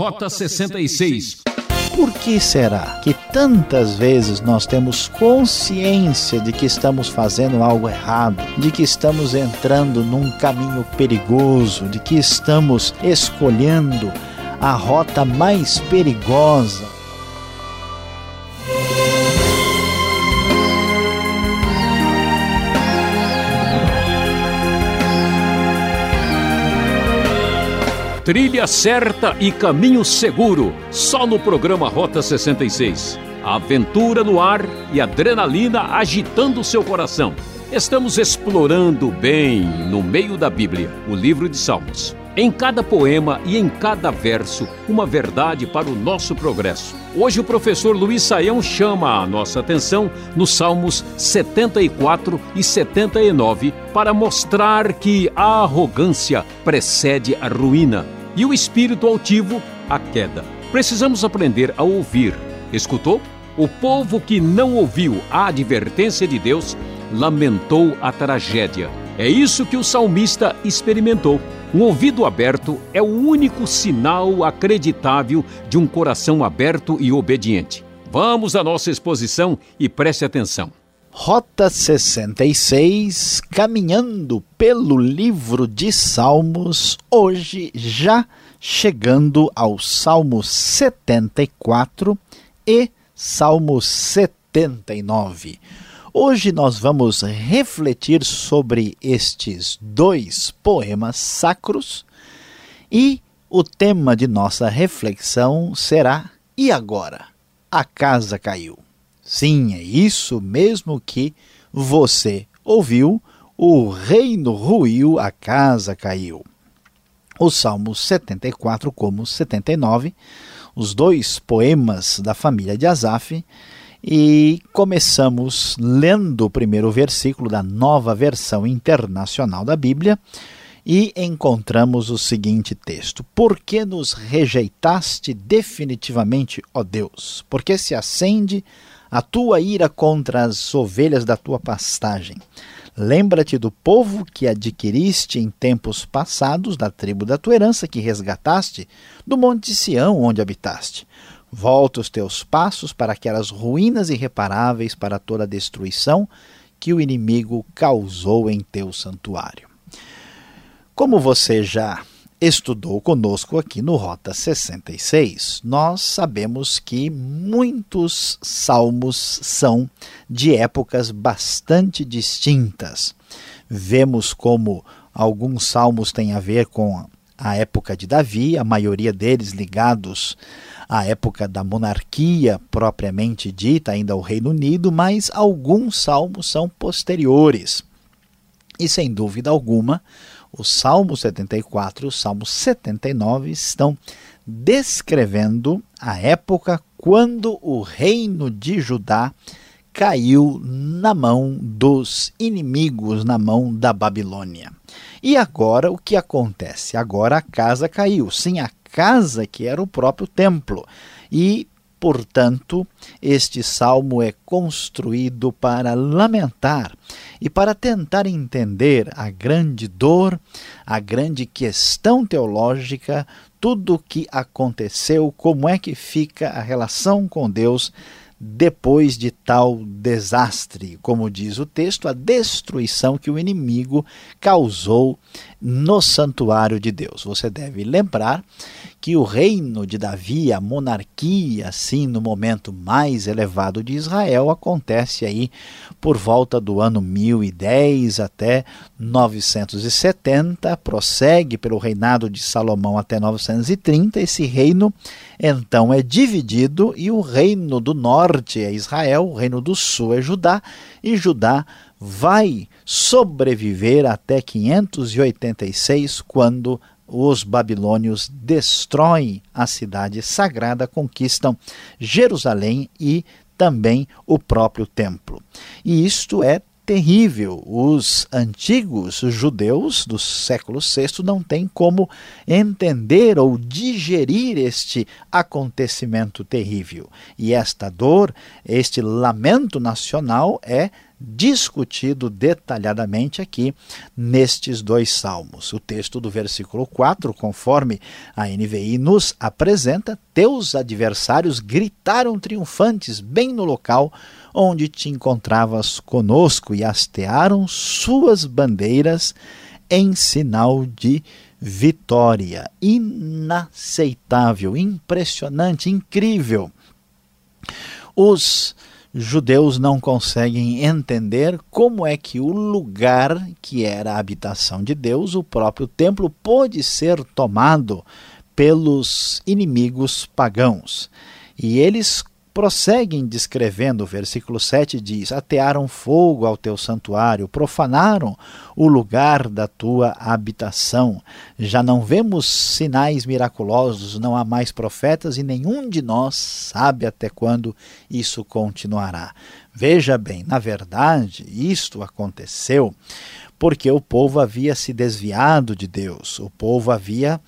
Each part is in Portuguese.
Rota 66. Por que será que tantas vezes nós temos consciência de que estamos fazendo algo errado, de que estamos entrando num caminho perigoso, de que estamos escolhendo a rota mais perigosa? Trilha certa e caminho seguro, só no programa Rota 66. Aventura no ar e adrenalina agitando seu coração. Estamos explorando bem, no meio da Bíblia, o livro de Salmos. Em cada poema e em cada verso, uma verdade para o nosso progresso. Hoje o professor Luiz Saião chama a nossa atenção nos Salmos 74 e 79 para mostrar que a arrogância precede a ruína e o espírito altivo, a queda. Precisamos aprender a ouvir. Escutou? O povo que não ouviu a advertência de Deus lamentou a tragédia. É isso que o salmista experimentou. Um ouvido aberto é o único sinal acreditável de um coração aberto e obediente. Vamos à nossa exposição e preste atenção. Rota 66, caminhando pelo livro de Salmos, hoje já chegando ao Salmo 74 e Salmo 79. Hoje nós vamos refletir sobre estes dois poemas sacros e o tema de nossa reflexão será: E agora? A casa caiu. Sim, é isso mesmo que você ouviu. O reino ruiu, a casa caiu. Os Salmos 74 como 79, os dois poemas da família de Asaf, e começamos lendo o primeiro versículo da nova versão internacional da Bíblia e encontramos o seguinte texto: Por que nos rejeitaste definitivamente, ó Deus? Porque se acende a tua ira contra as ovelhas da tua pastagem. Lembra-te do povo que adquiriste em tempos passados, da tribo da tua herança que resgataste, do monte Sião onde habitaste. Volta os teus passos para aquelas ruínas irreparáveis, para toda a destruição que o inimigo causou em teu santuário. Como você já estudou conosco aqui no Rota 66, nós sabemos que muitos salmos são de épocas bastante distintas. Vemos como alguns salmos têm a ver com a época de Davi, a maioria deles ligados à época da monarquia propriamente dita, ainda o Reino Unido, mas alguns salmos são posteriores. E sem dúvida alguma, o Salmo 74 e o Salmo 79 estão descrevendo a época quando o reino de Judá caiu na mão dos inimigos, na mão da Babilônia. E agora o que acontece? Agora a casa caiu. Sim, a casa que era o próprio templo. E Portanto, este salmo é construído para lamentar e para tentar entender a grande dor, a grande questão teológica, tudo o que aconteceu, como é que fica a relação com Deus depois de tal desastre, como diz o texto, a destruição que o inimigo causou no santuário de Deus. Você deve lembrar que o reino de Davi, a monarquia, assim, no momento mais elevado de Israel, acontece aí por volta do ano 1010 até 970, prossegue pelo reinado de Salomão até 930. Esse reino então é dividido e o reino do norte é Israel, o reino do sul é Judá, e Judá vai sobreviver até 586, quando os babilônios destroem a cidade sagrada, conquistam Jerusalém e também o próprio templo. E isto é terrível. Os antigos judeus do século VI não têm como entender ou digerir este acontecimento terrível. E esta dor, este lamento nacional é discutido detalhadamente aqui nestes dois salmos. O texto do versículo 4, conforme a NVI nos apresenta, teus adversários gritaram triunfantes bem no local onde te encontravas conosco e hastearam suas bandeiras em sinal de vitória. Inaceitável, impressionante, incrível. Os judeus não conseguem entender como é que o lugar que era a habitação de Deus, o próprio templo, pôde ser tomado pelos inimigos pagãos. E eles prosseguem descrevendo, o versículo 7 diz: Atearam fogo ao teu santuário, profanaram o lugar da tua habitação. Já não vemos sinais miraculosos, não há mais profetas e nenhum de nós sabe até quando isso continuará. Veja bem, na verdade, isto aconteceu porque o povo havia se desviado de Deus, o povo havia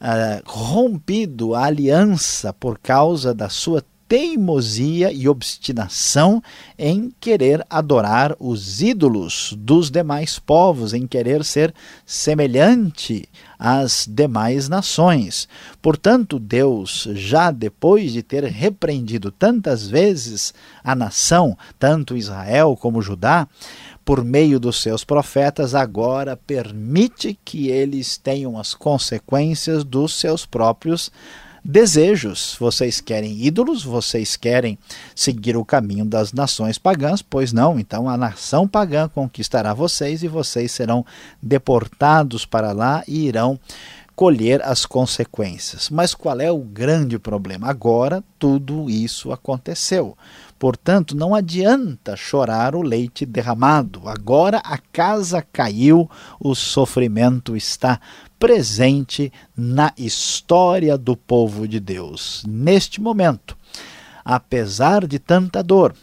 uh, rompido a aliança por causa da sua teimosia e obstinação em querer adorar os ídolos dos demais povos, em querer ser semelhante às demais nações. Portanto, Deus, já depois de ter repreendido tantas vezes a nação, tanto Israel como Judá, por meio dos seus profetas, agora permite que eles tenham as consequências dos seus próprios desejos. Vocês querem ídolos, vocês querem seguir o caminho das nações pagãs, pois não, então a nação pagã conquistará vocês e vocês serão deportados para lá e irão colher as consequências. Mas qual é o grande problema? Agora tudo isso aconteceu. Portanto, não adianta chorar o leite derramado. Agora a casa caiu, o sofrimento está presente na história do povo de Deus. Neste momento, apesar de tanta dor,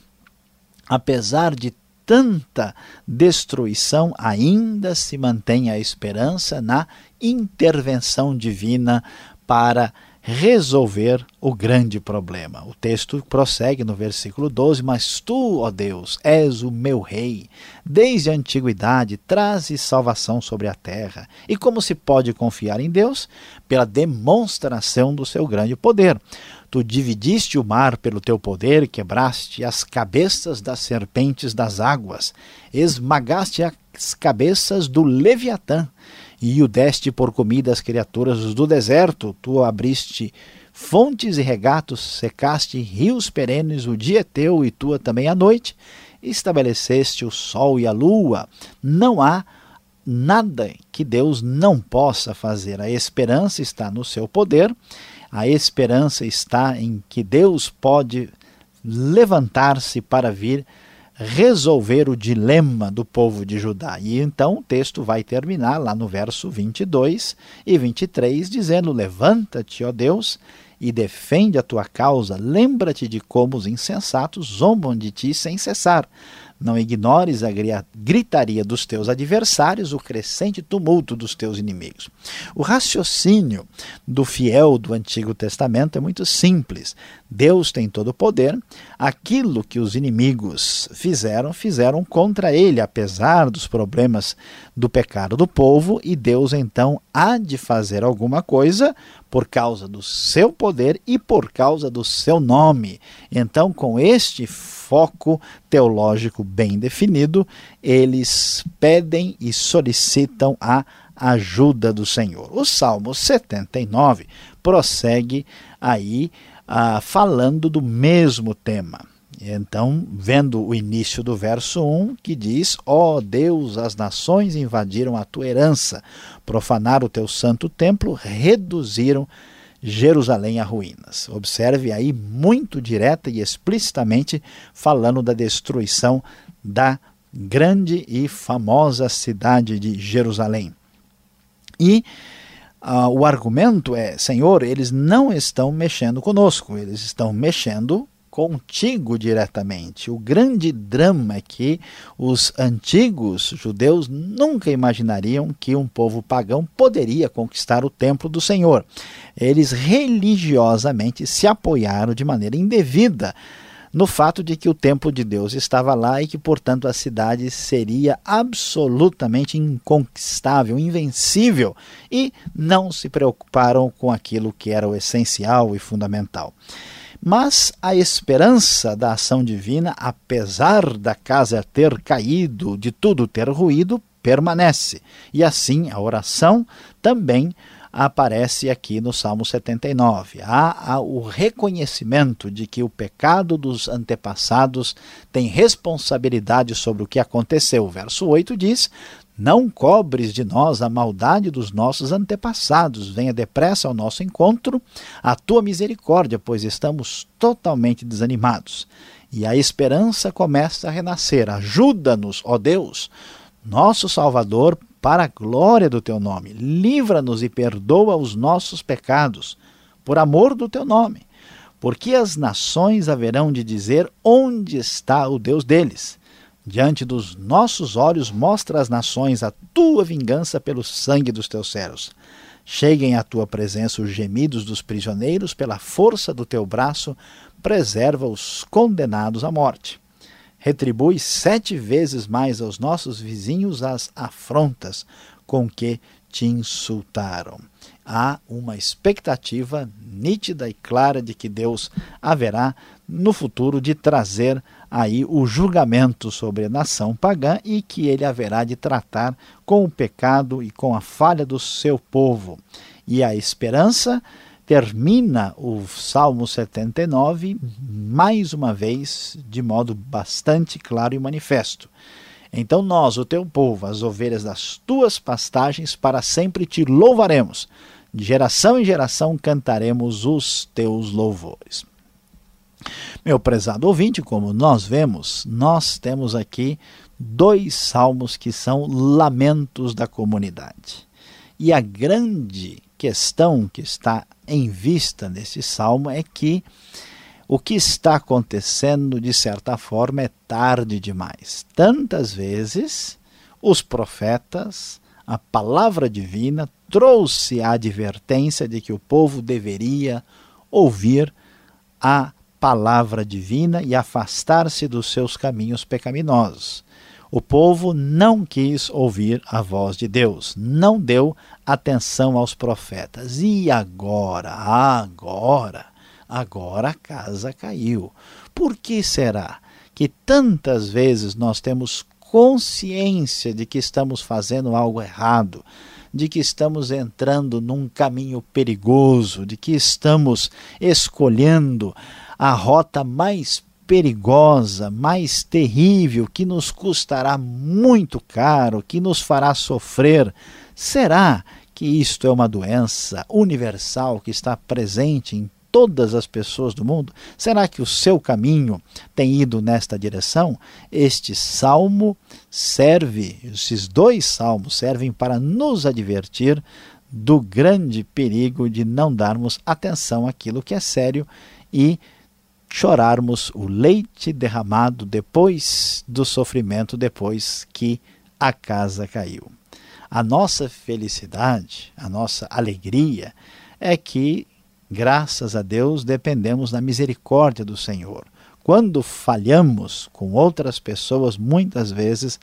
apesar de tanta destruição, ainda se mantém a esperança na intervenção divina para resolver o grande problema. O texto prossegue no versículo 12: Mas tu, ó Deus, és o meu rei. Desde a antiguidade trazes salvação sobre a terra. E como se pode confiar em Deus? Pela demonstração do seu grande poder. Tu dividiste o mar pelo teu poder, quebraste as cabeças das serpentes das águas, esmagaste as cabeças do Leviatã e o deste por comida às criaturas do deserto. Tu abriste fontes e regatos, secaste rios perenes, o dia é teu e tua também a noite. Estabeleceste o sol e a lua. Não há nada que Deus não possa fazer. A esperança está no seu poder, a esperança está em que Deus pode levantar-se para vir resolver o dilema do povo de Judá. E então o texto vai terminar lá no verso 22 e 23, dizendo: Levanta-te, ó Deus, e defende a tua causa. Lembra-te de como os insensatos zombam de ti sem cessar. Não ignores a gritaria dos teus adversários, o crescente tumulto dos teus inimigos. O raciocínio do fiel do Antigo Testamento é muito simples. Deus tem todo o poder. Aquilo que os inimigos fizeram, fizeram contra ele, apesar dos problemas do pecado do povo, e Deus então há de fazer alguma coisa por causa do seu poder e por causa do seu nome. Então, com este foco teológico bem definido, eles pedem e solicitam a ajuda do Senhor. O Salmo 79 prossegue aí ah, falando do mesmo tema. Então, vendo o início do verso 1, que diz: Ó oh Deus, as nações invadiram a tua herança, profanaram o teu santo templo, reduziram Jerusalém a ruínas. Observe aí muito direta e explicitamente falando da destruição da grande e famosa cidade de Jerusalém. E uh, o argumento é: Senhor, eles não estão mexendo conosco, eles estão mexendo contigo diretamente. O grande drama é que os antigos judeus nunca imaginariam que um povo pagão poderia conquistar o templo do Senhor. Eles religiosamente se apoiaram de maneira indevida no fato de que o templo de Deus estava lá e que, portanto, a cidade seria absolutamente inconquistável, invencível, e não se preocuparam com aquilo que era o essencial e fundamental. Mas a esperança da ação divina, apesar da casa ter caído, de tudo ter ruído, permanece. E assim a oração também aparece aqui no Salmo 79. Há, há, o reconhecimento de que o pecado dos antepassados tem responsabilidade sobre o que aconteceu. O verso 8 diz: Não cobres de nós a maldade dos nossos antepassados, venha depressa ao nosso encontro a tua misericórdia, pois estamos totalmente desanimados. E a esperança começa a renascer. Ajuda-nos, ó Deus, nosso Salvador, para a glória do teu nome. Livra-nos e perdoa os nossos pecados, por amor do teu nome. Porque as nações haverão de dizer onde está o Deus deles. Diante dos nossos olhos, mostra às nações a tua vingança pelo sangue dos teus servos. Cheguem à tua presença os gemidos dos prisioneiros, pela força do teu braço, preserva os condenados à morte retribui sete vezes mais aos nossos vizinhos as afrontas com que te insultaram. Há uma expectativa nítida e clara de que Deus haverá no futuro de trazer aí o julgamento sobre a nação pagã e que ele haverá de tratar com o pecado e com a falha do seu povo. E a esperança termina o Salmo 79 mais uma vez de modo bastante claro e manifesto. Então nós, o teu povo, as ovelhas das tuas pastagens, para sempre te louvaremos. De geração em geração cantaremos os teus louvores. Meu prezado ouvinte, como nós vemos, nós temos aqui dois salmos que são lamentos da comunidade. E a grande questão que está em vista nesse salmo é que o que está acontecendo, de certa forma, é tarde demais. Tantas vezes os profetas, a palavra divina, trouxe a advertência de que o povo deveria ouvir a palavra divina e afastar-se dos seus caminhos pecaminosos. O povo não quis ouvir a voz de Deus, não deu atenção aos profetas. E agora, agora, agora a casa caiu. Por que será que tantas vezes nós temos consciência de que estamos fazendo algo errado? de que estamos entrando num caminho perigoso, de que estamos escolhendo a rota mais perigosa, mais terrível, que nos custará muito caro, que nos fará sofrer. Será que isto é uma doença universal que está presente em todas as pessoas do mundo? Será que o seu caminho tem ido nesta direção? Este salmo serve, esses dois salmos servem para nos advertir do grande perigo de não darmos atenção àquilo que é sério e chorarmos o leite derramado depois do sofrimento, depois que a casa caiu. A nossa felicidade, a nossa alegria é que, graças a Deus, dependemos da misericórdia do Senhor. Quando falhamos com outras pessoas, muitas vezes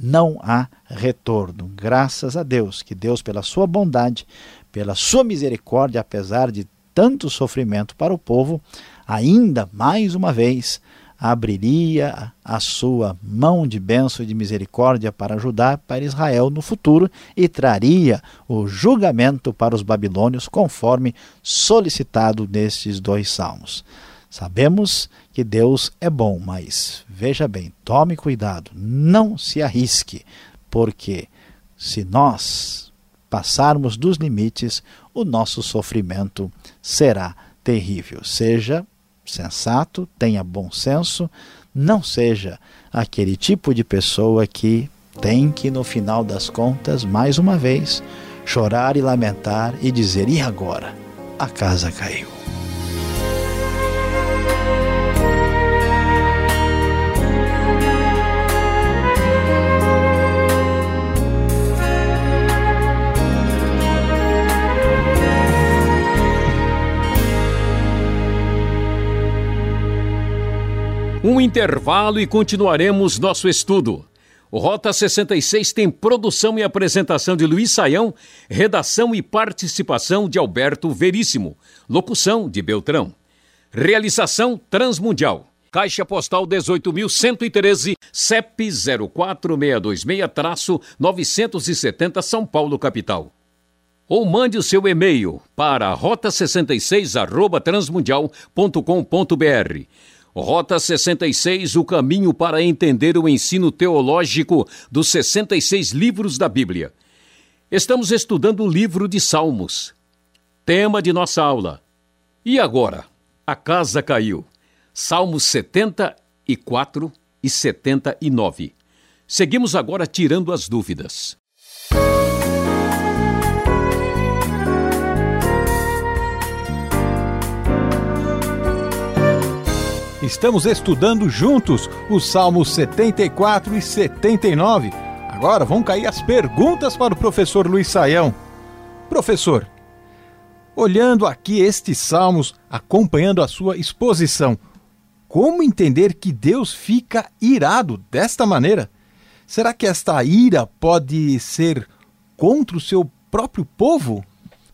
não há retorno. Graças a Deus, que Deus, pela sua bondade, pela sua misericórdia, apesar de tanto sofrimento para o povo, ainda mais uma vez abriria a sua mão de bênção e de misericórdia para ajudar para Israel no futuro e traria o julgamento para os babilônios conforme solicitado nestes dois salmos. Sabemos que Deus é bom, mas veja bem, tome cuidado, não se arrisque, porque se nós passarmos dos limites, o nosso sofrimento será terrível. Seja sensato, tenha bom senso, não seja aquele tipo de pessoa que tem que, no final das contas, mais uma vez, chorar e lamentar e dizer: e agora? A casa caiu. Um intervalo e continuaremos nosso estudo. O Rota 66 tem produção e apresentação de Luiz Saião, redação e participação de Alberto Veríssimo, locução de Beltrão. Realização Transmundial. Caixa Postal 18.113, CEP 04626-970 São Paulo, capital. Ou mande o seu e-mail para rota66@transmundial.com.br. Rota 66, o caminho para entender o ensino teológico dos 66 livros da Bíblia. Estamos estudando o livro de Salmos. Tema de nossa aula. E agora? A casa caiu. Salmos 74 e 79. Seguimos agora tirando as dúvidas. Estamos estudando juntos os Salmos 74 e 79. Agora vão cair as perguntas para o professor Luiz Saião. Professor, olhando aqui estes salmos, acompanhando a sua exposição, como entender que Deus fica irado desta maneira? Será que esta ira pode ser contra o seu próprio povo?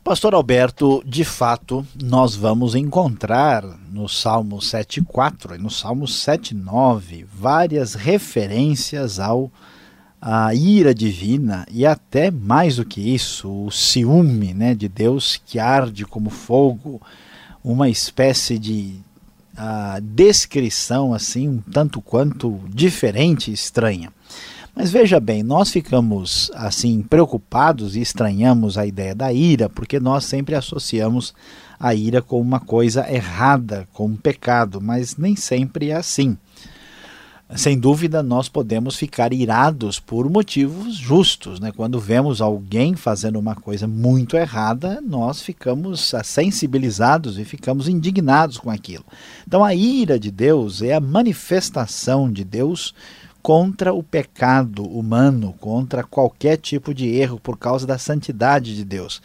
Pastor Alberto, de fato, nós vamos encontrar no Salmo 7,4 e no Salmo 7,9 várias referências ao a ira divina e até mais do que isso, o ciúme né, de Deus que arde como fogo, uma espécie de uh, descrição assim um tanto quanto diferente e estranha. Mas veja bem, nós ficamos assim preocupados e estranhamos a ideia da ira, porque nós sempre associamos a ira com uma coisa errada, com um pecado, mas nem sempre é assim. Sem dúvida, nós podemos ficar irados por motivos justos. Né? Quando vemos alguém fazendo uma coisa muito errada, nós ficamos sensibilizados e ficamos indignados com aquilo. Então, a ira de Deus é a manifestação de Deus contra o pecado humano, contra qualquer tipo de erro por causa da santidade de Deus.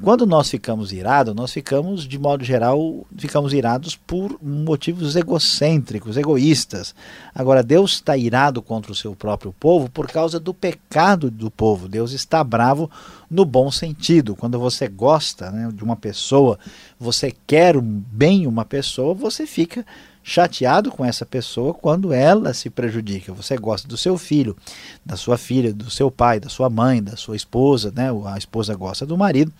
Quando nós ficamos irados, nós ficamos, de modo geral, ficamos irados por motivos egocêntricos, egoístas. Agora, Deus está irado contra o seu próprio povo por causa do pecado do povo. Deus está bravo no bom sentido. Quando você gosta né, de uma pessoa, você quer bem uma pessoa, você fica chateado com essa pessoa quando ela se prejudica. Você gosta do seu filho, da sua filha, do seu pai, da sua mãe, da sua esposa, né? A esposa gosta do marido.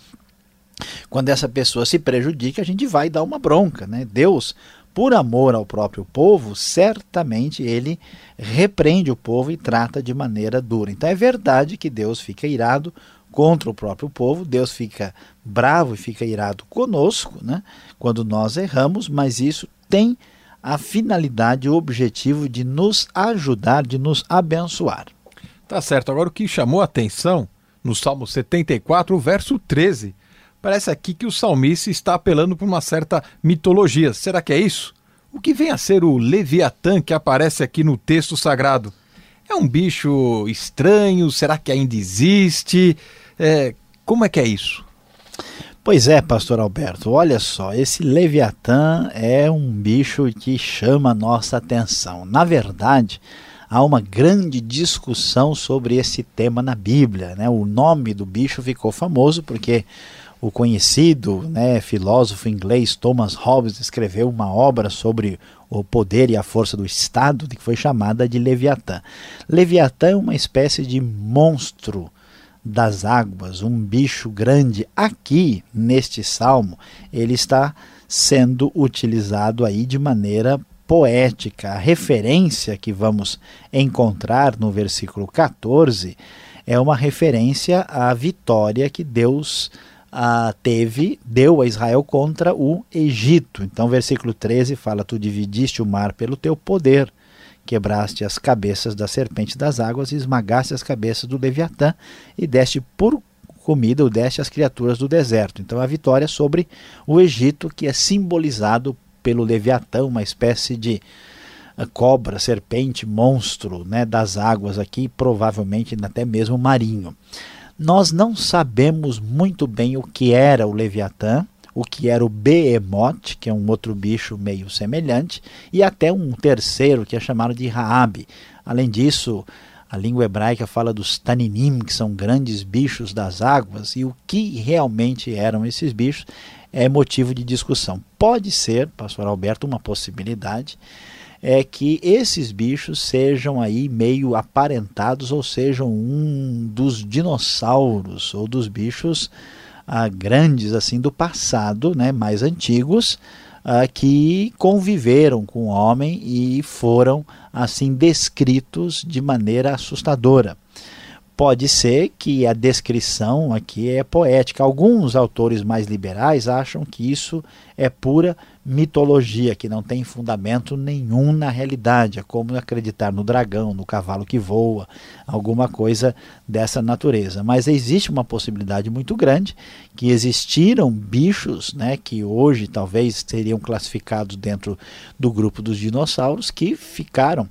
Quando essa pessoa se prejudica, a gente vai dar uma bronca, né? Deus, por amor ao próprio povo, certamente ele repreende o povo e trata de maneira dura. Então é verdade que Deus fica irado contra o próprio povo, Deus fica bravo e fica irado conosco, né? Quando nós erramos, mas isso tem a finalidade, o objetivo de nos ajudar, de nos abençoar. Tá certo. Agora o que chamou a atenção no Salmo 74, o verso 13. Parece aqui que o salmista está apelando para uma certa mitologia. Será que é isso? O que vem a ser o Leviatã que aparece aqui no texto sagrado? É um bicho estranho? Será que ainda existe? É, como é que é isso? Pois é, pastor Alberto, olha só, esse Leviatã é um bicho que chama a nossa atenção. Na verdade, há uma grande discussão sobre esse tema na Bíblia. Né? O nome do bicho ficou famoso porque o conhecido né, filósofo inglês Thomas Hobbes escreveu uma obra sobre o poder e a força do Estado, que foi chamada de Leviatã. Leviatã é uma espécie de monstro das águas, um bicho grande. Aqui, neste salmo, ele está sendo utilizado aí de maneira poética. A referência que vamos encontrar no versículo 14 é uma referência à vitória que Deus ah, teve, deu a Israel contra o Egito. Então, versículo 13 fala: Tu dividiste o mar pelo teu poder quebraste as cabeças da serpente das águas e esmagaste as cabeças do Leviatã e deste por comida ou deste às criaturas do deserto. Então a vitória sobre o Egito que é simbolizado pelo Leviatã, uma espécie de eh, cobra, serpente, monstro né, das águas aqui, provavelmente até mesmo marinho. Nós não sabemos muito bem o que era o Leviatã, o que era o behemoth, que é um outro bicho meio semelhante, e até um terceiro que é chamado de Raab. Além disso, a língua hebraica fala dos taninim, que são grandes bichos das águas, e o que realmente eram esses bichos é motivo de discussão. Pode ser, pastor Alberto, uma possibilidade é que esses bichos sejam aí meio aparentados ou sejam um dos dinossauros ou dos bichos ah, grandes assim do passado, né, mais antigos, ah, que conviveram com o homem e foram assim descritos de maneira assustadora pode ser que a descrição aqui é poética. Alguns autores mais liberais acham que isso é pura mitologia, que não tem fundamento nenhum na realidade. É como acreditar no dragão, no cavalo que voa, alguma coisa dessa natureza. Mas existe uma possibilidade muito grande que existiram bichos né, que hoje talvez seriam classificados dentro do grupo dos dinossauros que ficaram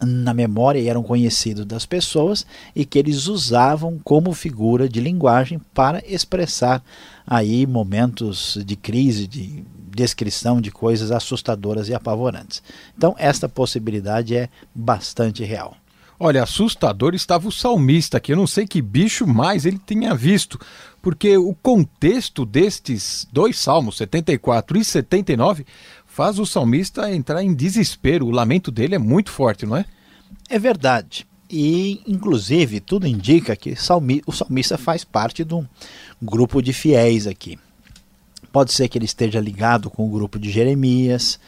na memória e eram conhecidos das pessoas e que eles usavam como figura de linguagem para expressar aí momentos de crise, de descrição de coisas assustadoras e apavorantes. Então esta possibilidade é bastante real. Olha, assustador estava o salmista, que eu não sei que bicho mais ele tinha visto, porque o contexto destes dois salmos, 74 e 79, faz o salmista entrar em desespero. O lamento dele é muito forte, não é? É verdade. E, inclusive, tudo indica que o salmista faz parte de um grupo de fiéis aqui. Pode ser que ele esteja ligado com o grupo de Jeremias,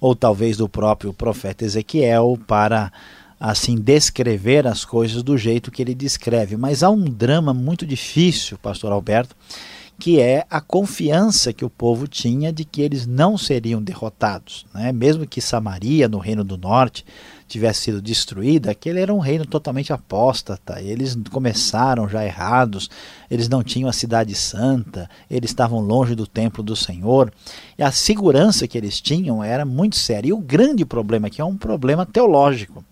ou talvez do próprio profeta Ezequiel, para assim descrever as coisas do jeito que ele descreve. Mas há um drama muito difícil, pastor Alberto, que é a confiança que o povo tinha de que eles não seriam derrotados. Né? Mesmo que Samaria, no Reino do Norte, tivesse sido destruída, aquele era um reino totalmente apóstata. Eles começaram já errados, eles não tinham a cidade santa, eles estavam longe do templo do Senhor. E a segurança que eles tinham era muito séria. E o grande problema aqui é um problema teológico.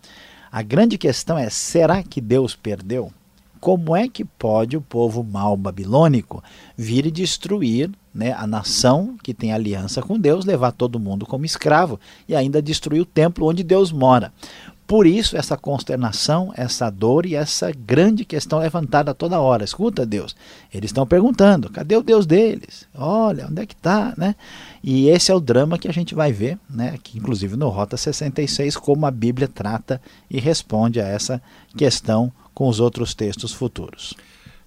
A grande questão é: será que Deus perdeu? Como é que pode o povo mau babilônico vir e destruir né, a nação que tem aliança com Deus, levar todo mundo como escravo e ainda destruir o templo onde Deus mora? Por isso, essa consternação, essa dor e essa grande questão levantada toda hora. Escuta, Deus, eles estão perguntando: cadê o Deus deles? Olha, onde é que está? Né? E esse é o drama que a gente vai ver, né, aqui, inclusive no Rota 66, como a Bíblia trata e responde a essa questão com os outros textos futuros.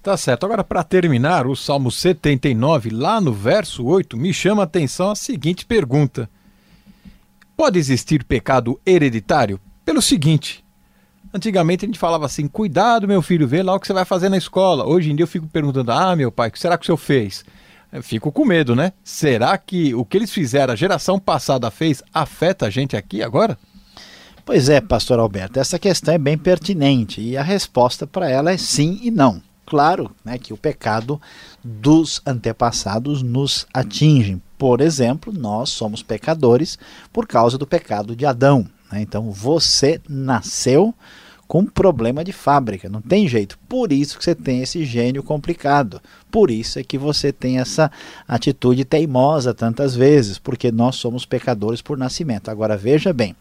Tá certo. Agora, para terminar, o Salmo 79, lá no verso 8, me chama a atenção a seguinte pergunta: Pode existir pecado hereditário? Pelo seguinte. Antigamente a gente falava assim: cuidado, meu filho, vê lá o que você vai fazer na escola. Hoje em dia eu fico perguntando: ah, meu pai, o que será que o senhor fez? Eu fico com medo, né? Será que o que eles fizeram, a geração passada fez, afeta a gente aqui agora? Pois é, pastor Alberto, essa questão é bem pertinente e a resposta para ela é sim e não. Claro né, que o pecado dos antepassados nos atinge. Por exemplo, nós somos pecadores por causa do pecado de Adão. Né? Então você nasceu com problema de fábrica, não tem jeito. Por isso que você tem esse gênio complicado. Por isso é que você tem essa atitude teimosa tantas vezes, porque nós somos pecadores por nascimento. Agora veja bem,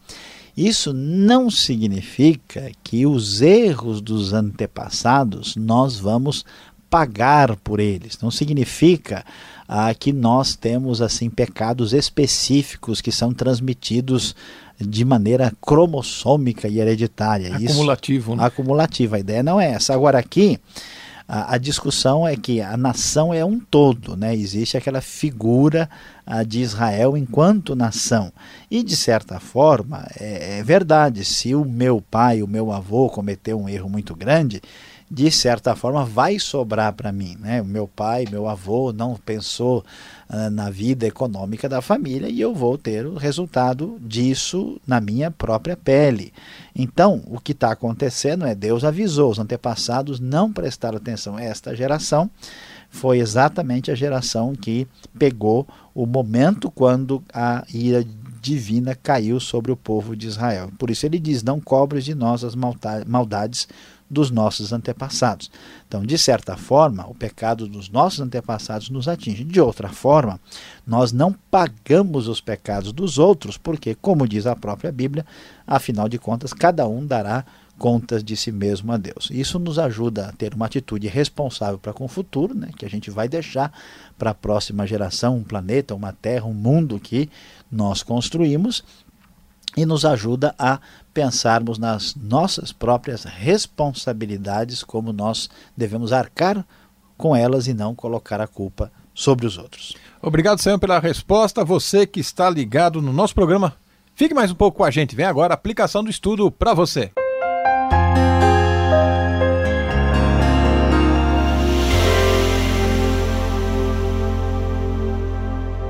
isso não significa que os erros dos antepassados nós vamos pagar por eles. Não significa ah, que nós temos assim pecados específicos que são transmitidos de maneira cromossômica e hereditária. Acumulativo. Isso, né? Acumulativa. A ideia não é essa. Agora aqui a, a, discussão é que a nação é um todo, né? existe aquela figura a, de Israel enquanto nação. E, de certa forma, é, é verdade, se o meu pai, o meu avô cometeu um erro muito grande, de certa forma vai sobrar para mim. Né? O meu pai, meu avô não pensou uh, na vida econômica da família e eu vou ter o resultado disso na minha própria pele. Então, o que está acontecendo é Deus avisou, os antepassados não prestaram atenção a esta geração. Foi exatamente a geração que pegou o momento quando a ira divina caiu sobre o povo de Israel. Por isso ele diz: Não cobres de nós as maldades dos nossos antepassados. Então, de certa forma, o pecado dos nossos antepassados nos atinge. De outra forma, nós não pagamos os pecados dos outros, porque, como diz a própria Bíblia, afinal de contas, cada um dará contas de si mesmo a Deus. Isso nos ajuda a ter uma atitude responsável para com o futuro, né, que a gente vai deixar para a próxima geração um planeta, uma terra, um mundo que nós construímos e nos ajuda a pensarmos nas nossas próprias responsabilidades, como nós devemos arcar com elas e não colocar a culpa sobre os outros. Obrigado, Senhor, pela resposta. Você que está ligado no nosso programa, fique mais um pouco com a gente. Vem agora a aplicação do estudo para você.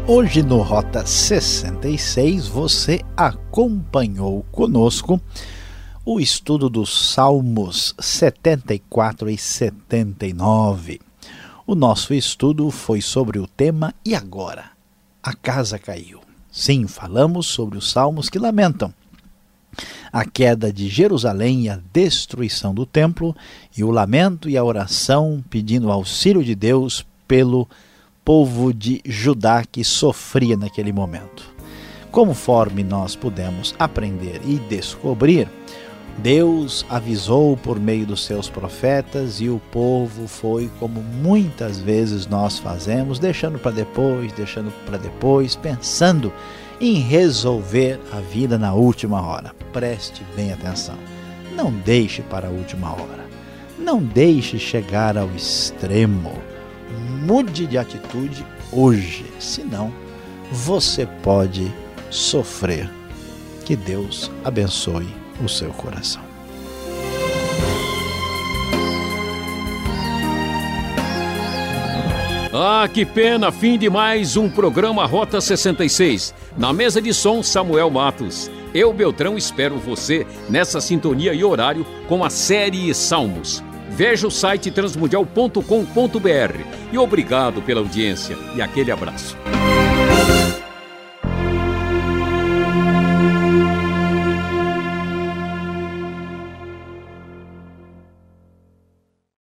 Hoje no Rota 66 você acompanhou conosco o estudo dos Salmos 74 e 79. O nosso estudo foi sobre o tema E agora? A casa caiu. Sim, falamos sobre os salmos que lamentam a queda de Jerusalém e a destruição do templo, e o lamento e a oração pedindo auxílio de Deus pelo povo de Judá que sofria naquele momento. Conforme nós pudemos aprender e descobrir, Deus avisou por meio dos seus profetas e o povo foi como muitas vezes nós fazemos, deixando para depois, deixando para depois, pensando em resolver a vida na última hora. Preste bem atenção. Não deixe para a última hora. Não deixe chegar ao extremo mude de atitude hoje, senão você pode sofrer. Que Deus abençoe o seu coração. Ah, que pena! Fim de mais um programa Rota 66. Na mesa de som, Samuel Matos. Eu, Beltrão, espero você nessa sintonia e horário com a série Salmos. Veja o site transmundial.com.br. E obrigado pela audiência e aquele abraço.